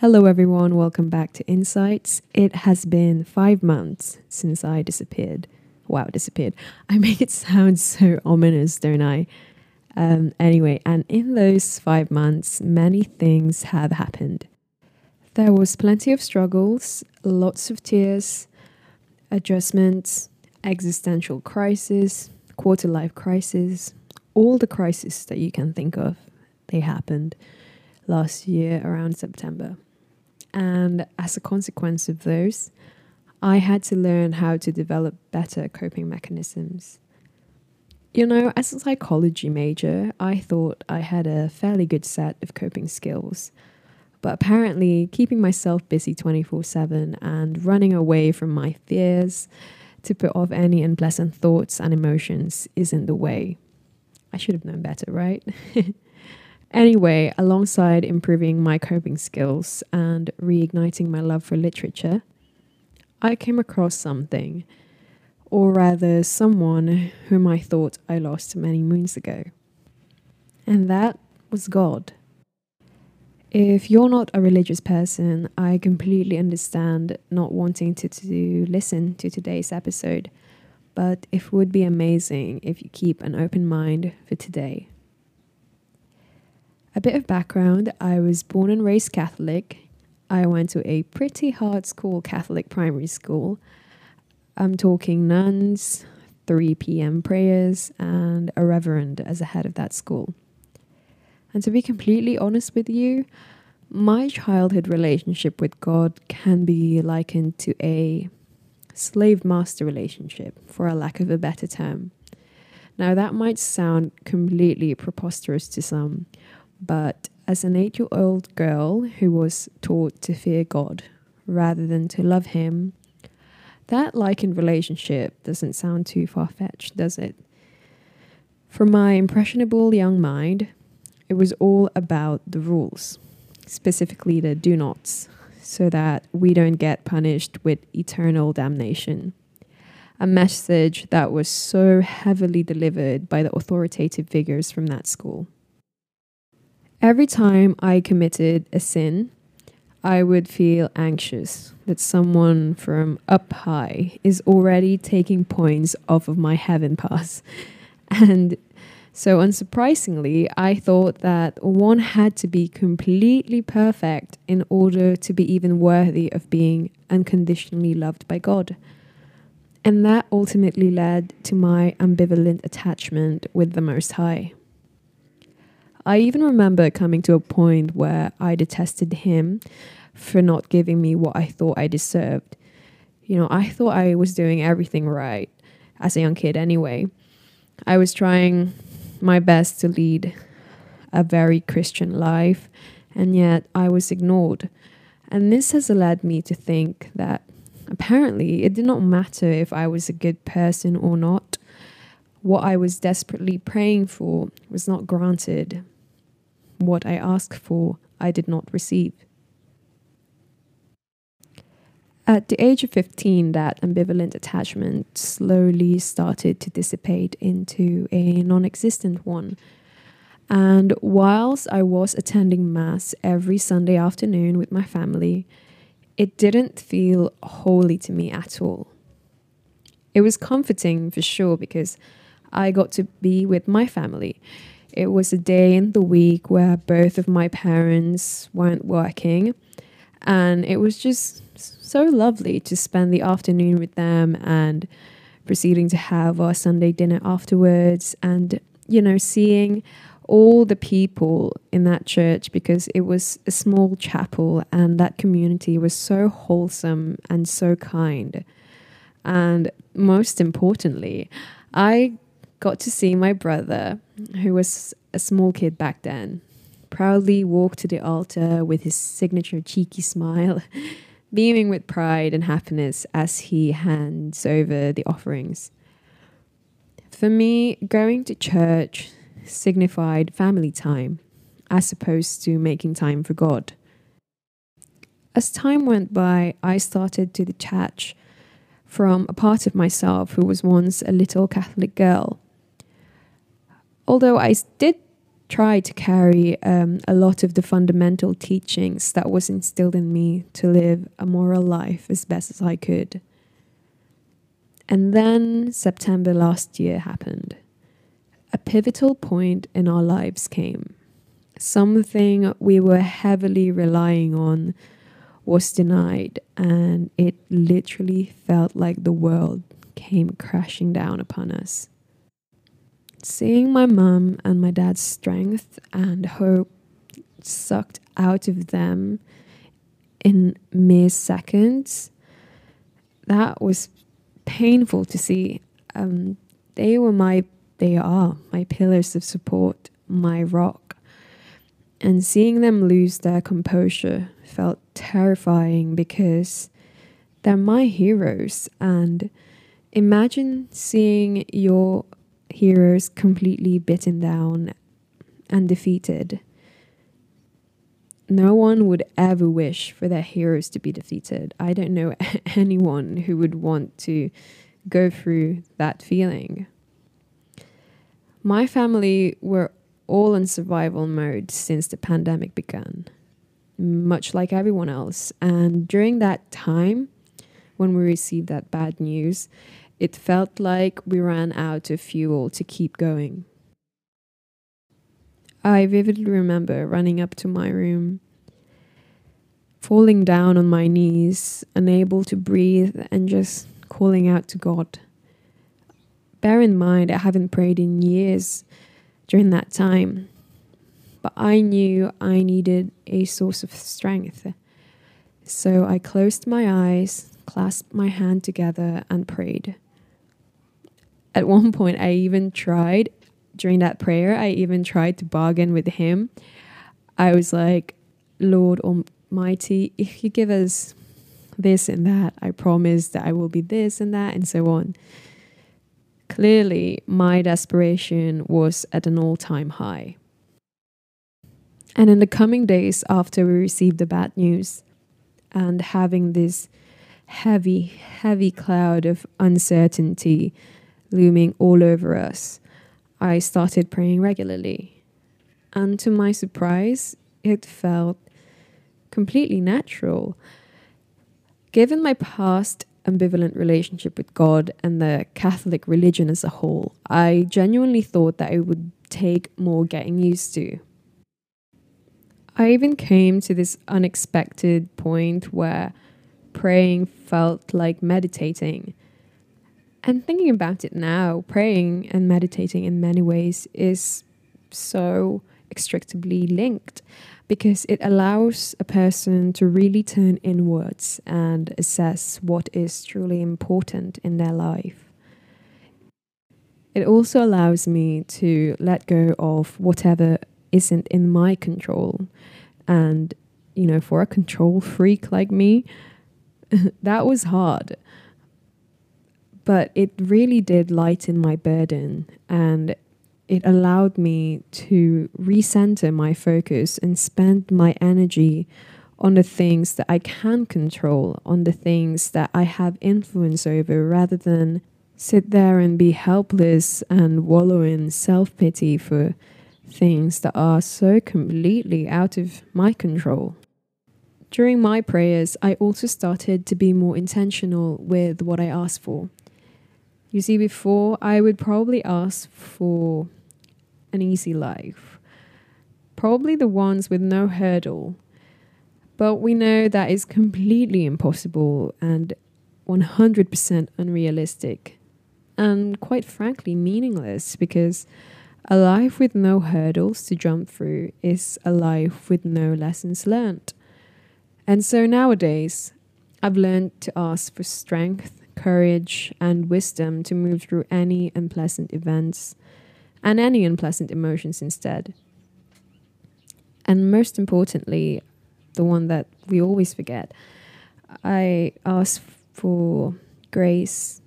Hello, everyone. Welcome back to Insights. It has been five months since I disappeared. Wow, disappeared. I make it sound so ominous, don't I? Um, anyway, and in those five months, many things have happened. There was plenty of struggles, lots of tears, adjustments, existential crisis, quarter life crisis, all the crises that you can think of. They happened last year around September. And as a consequence of those, I had to learn how to develop better coping mechanisms. You know, as a psychology major, I thought I had a fairly good set of coping skills. But apparently, keeping myself busy 24 7 and running away from my fears to put off any unpleasant thoughts and emotions isn't the way. I should have known better, right? Anyway, alongside improving my coping skills and reigniting my love for literature, I came across something, or rather, someone whom I thought I lost many moons ago. And that was God. If you're not a religious person, I completely understand not wanting to, to listen to today's episode, but it would be amazing if you keep an open mind for today. A bit of background I was born and raised Catholic. I went to a pretty hard school, Catholic primary school. I'm talking nuns, 3 p.m. prayers, and a reverend as a head of that school. And to be completely honest with you, my childhood relationship with God can be likened to a slave master relationship, for a lack of a better term. Now, that might sound completely preposterous to some, but as an eight year old girl who was taught to fear God rather than to love Him, that likened relationship doesn't sound too far fetched, does it? For my impressionable young mind, it was all about the rules, specifically the do nots, so that we don't get punished with eternal damnation. A message that was so heavily delivered by the authoritative figures from that school. Every time I committed a sin, I would feel anxious that someone from up high is already taking points off of my heaven pass. And so, unsurprisingly, I thought that one had to be completely perfect in order to be even worthy of being unconditionally loved by God. And that ultimately led to my ambivalent attachment with the Most High. I even remember coming to a point where I detested him for not giving me what I thought I deserved. You know, I thought I was doing everything right as a young kid anyway. I was trying my best to lead a very Christian life, and yet I was ignored. And this has led me to think that apparently it did not matter if I was a good person or not. What I was desperately praying for was not granted what I asked for, I did not receive. At the age of 15, that ambivalent attachment slowly started to dissipate into a non existent one. And whilst I was attending Mass every Sunday afternoon with my family, it didn't feel holy to me at all. It was comforting for sure because I got to be with my family. It was a day in the week where both of my parents weren't working. And it was just so lovely to spend the afternoon with them and proceeding to have our Sunday dinner afterwards and, you know, seeing all the people in that church because it was a small chapel and that community was so wholesome and so kind. And most importantly, I got to see my brother, who was a small kid back then, proudly walk to the altar with his signature cheeky smile, beaming with pride and happiness as he hands over the offerings. For me, going to church signified family time as opposed to making time for God. As time went by, I started to detach from a part of myself who was once a little Catholic girl Although I did try to carry um, a lot of the fundamental teachings that was instilled in me to live a moral life as best as I could. And then September last year happened. A pivotal point in our lives came. Something we were heavily relying on was denied, and it literally felt like the world came crashing down upon us. Seeing my mum and my dad's strength and hope sucked out of them in mere seconds, that was painful to see. Um, they were my, they are my pillars of support, my rock. And seeing them lose their composure felt terrifying because they're my heroes. And imagine seeing your heroes completely bitten down and defeated. No one would ever wish for their heroes to be defeated. I don't know anyone who would want to go through that feeling. My family were all in survival mode since the pandemic began, much like everyone else. And during that time, when we received that bad news, it felt like we ran out of fuel to keep going. I vividly remember running up to my room, falling down on my knees, unable to breathe, and just calling out to God. Bear in mind, I haven't prayed in years during that time, but I knew I needed a source of strength. So I closed my eyes, clasped my hand together, and prayed at one point, I even tried during that prayer, I even tried to bargain with him. I was like, Lord Almighty, if you give us this and that, I promise that I will be this and that, and so on. Clearly, my desperation was at an all time high. And in the coming days after we received the bad news and having this heavy, heavy cloud of uncertainty looming all over us, I started praying regularly. And to my surprise, it felt completely natural. Given my past ambivalent relationship with God and the Catholic religion as a whole, I genuinely thought that it would take more getting used to. I even came to this unexpected point where praying felt like meditating and thinking about it now, praying and meditating in many ways is so extrictly linked because it allows a person to really turn inwards and assess what is truly important in their life. It also allows me to let go of whatever isn't in my control. And, you know, for a control freak like me, that was hard but it really did lighten my burden and it allowed me to recenter my focus and spend my energy on the things that I can control, on the things that I have influence over, rather than sit there and be helpless and wallow in self pity for things that are so completely out of my control. During my prayers, I also started to be more intentional with what I ask for. You see, before I would probably ask for an easy life, probably the ones with no hurdle. But we know that is completely impossible and 100% unrealistic, and quite frankly, meaningless because a life with no hurdles to jump through is a life with no lessons learned. And so nowadays, I've learned to ask for strength courage, and wisdom to move through any unpleasant events and any unpleasant emotions instead. And most importantly, the one that we always forget, I ask for grace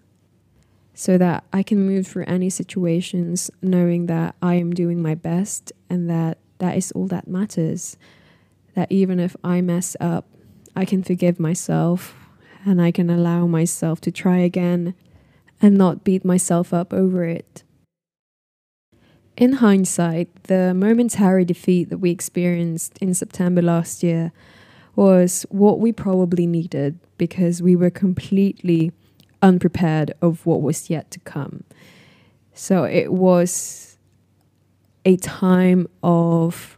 so that I can move through any situations knowing that I am doing my best and that that is all that matters. That even if I mess up, I can forgive myself and I can allow myself to try again and not beat myself up over it. In hindsight, the momentary defeat that we experienced in September last year was what we probably needed because we were completely unprepared of what was yet to come. So it was a time of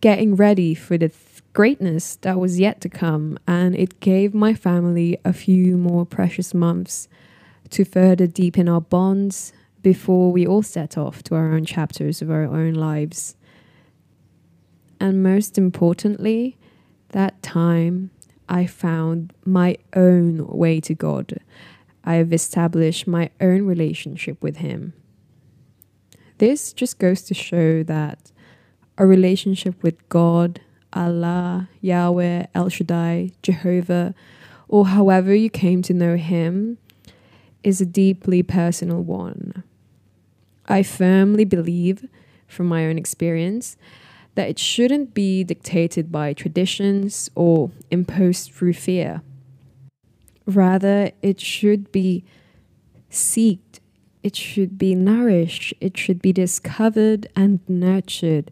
getting ready for the th- greatness that was yet to come, and it gave my family a few more precious months to further deepen our bonds before we all set off to our own chapters of our own lives. And most importantly, that time I found my own way to God. I have established my own relationship with Him. This just goes to show that a relationship with God, Allah, Yahweh, El Shaddai, Jehovah, or however you came to know Him, is a deeply personal one. I firmly believe, from my own experience, that it shouldn't be dictated by traditions or imposed through fear. Rather, it should be seeked, it should be nourished, it should be discovered and nurtured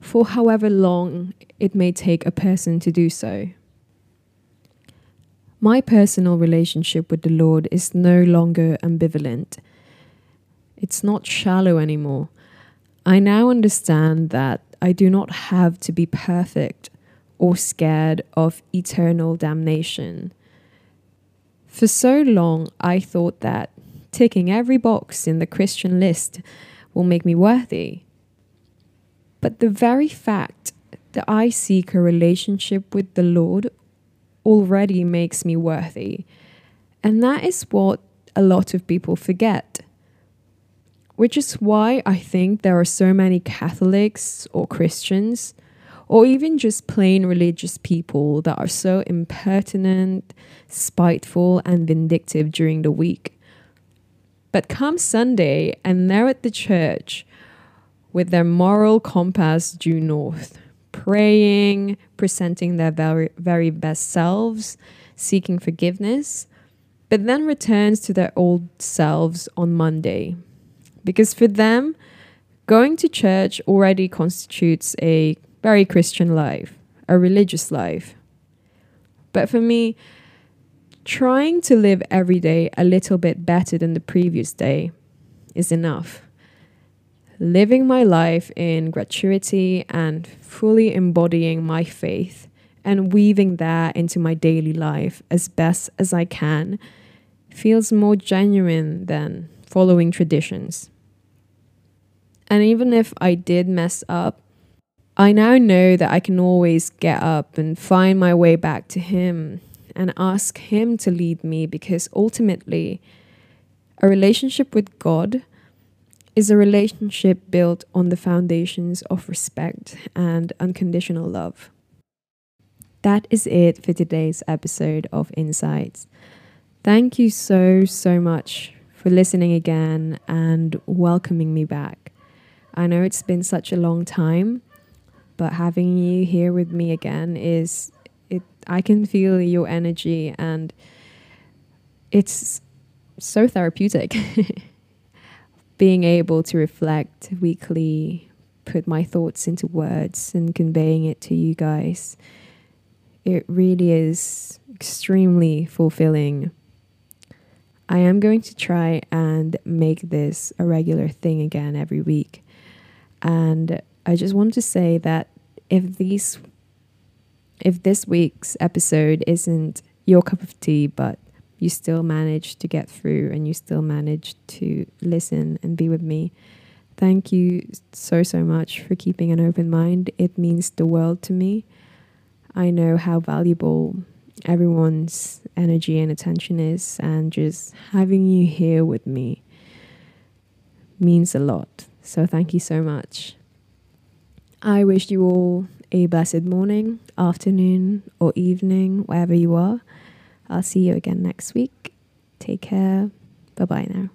for however long it may take a person to do so. My personal relationship with the Lord is no longer ambivalent it's not shallow anymore. I now understand that I do not have to be perfect or scared of eternal damnation. For so long, I thought that ticking every box in the Christian list will make me worthy. But the very fact that I seek a relationship with the Lord already makes me worthy. And that is what a lot of people forget which is why I think there are so many Catholics or Christians or even just plain religious people that are so impertinent, spiteful, and vindictive during the week. But come Sunday, and they're at the church with their moral compass due north, praying, presenting their very, very best selves, seeking forgiveness, but then returns to their old selves on Monday, because for them, going to church already constitutes a very Christian life, a religious life. But for me, trying to live every day a little bit better than the previous day is enough. Living my life in gratuity and fully embodying my faith and weaving that into my daily life as best as I can feels more genuine than following traditions. And even if I did mess up, I now know that I can always get up and find my way back to Him and ask Him to lead me because ultimately, a relationship with God is a relationship built on the foundations of respect and unconditional love. That is it for today's episode of Insights. Thank you so, so much for listening again and welcoming me back. I know it's been such a long time, but having you here with me again is it I can feel your energy and it's so therapeutic. Being able to reflect weekly, put my thoughts into words and conveying it to you guys. It really is extremely fulfilling I am going to try and make this a regular thing again every week. And I just want to say that if these if this week's episode isn't your cup of tea, but you still managed to get through and you still managed to listen and be with me, thank you so, so much for keeping an open mind. It means the world to me. I know how valuable everyone's energy and attention is, and just having you here with me means a lot. So, thank you so much. I wish you all a blessed morning, afternoon, or evening, wherever you are. I'll see you again next week. Take care. Bye bye now.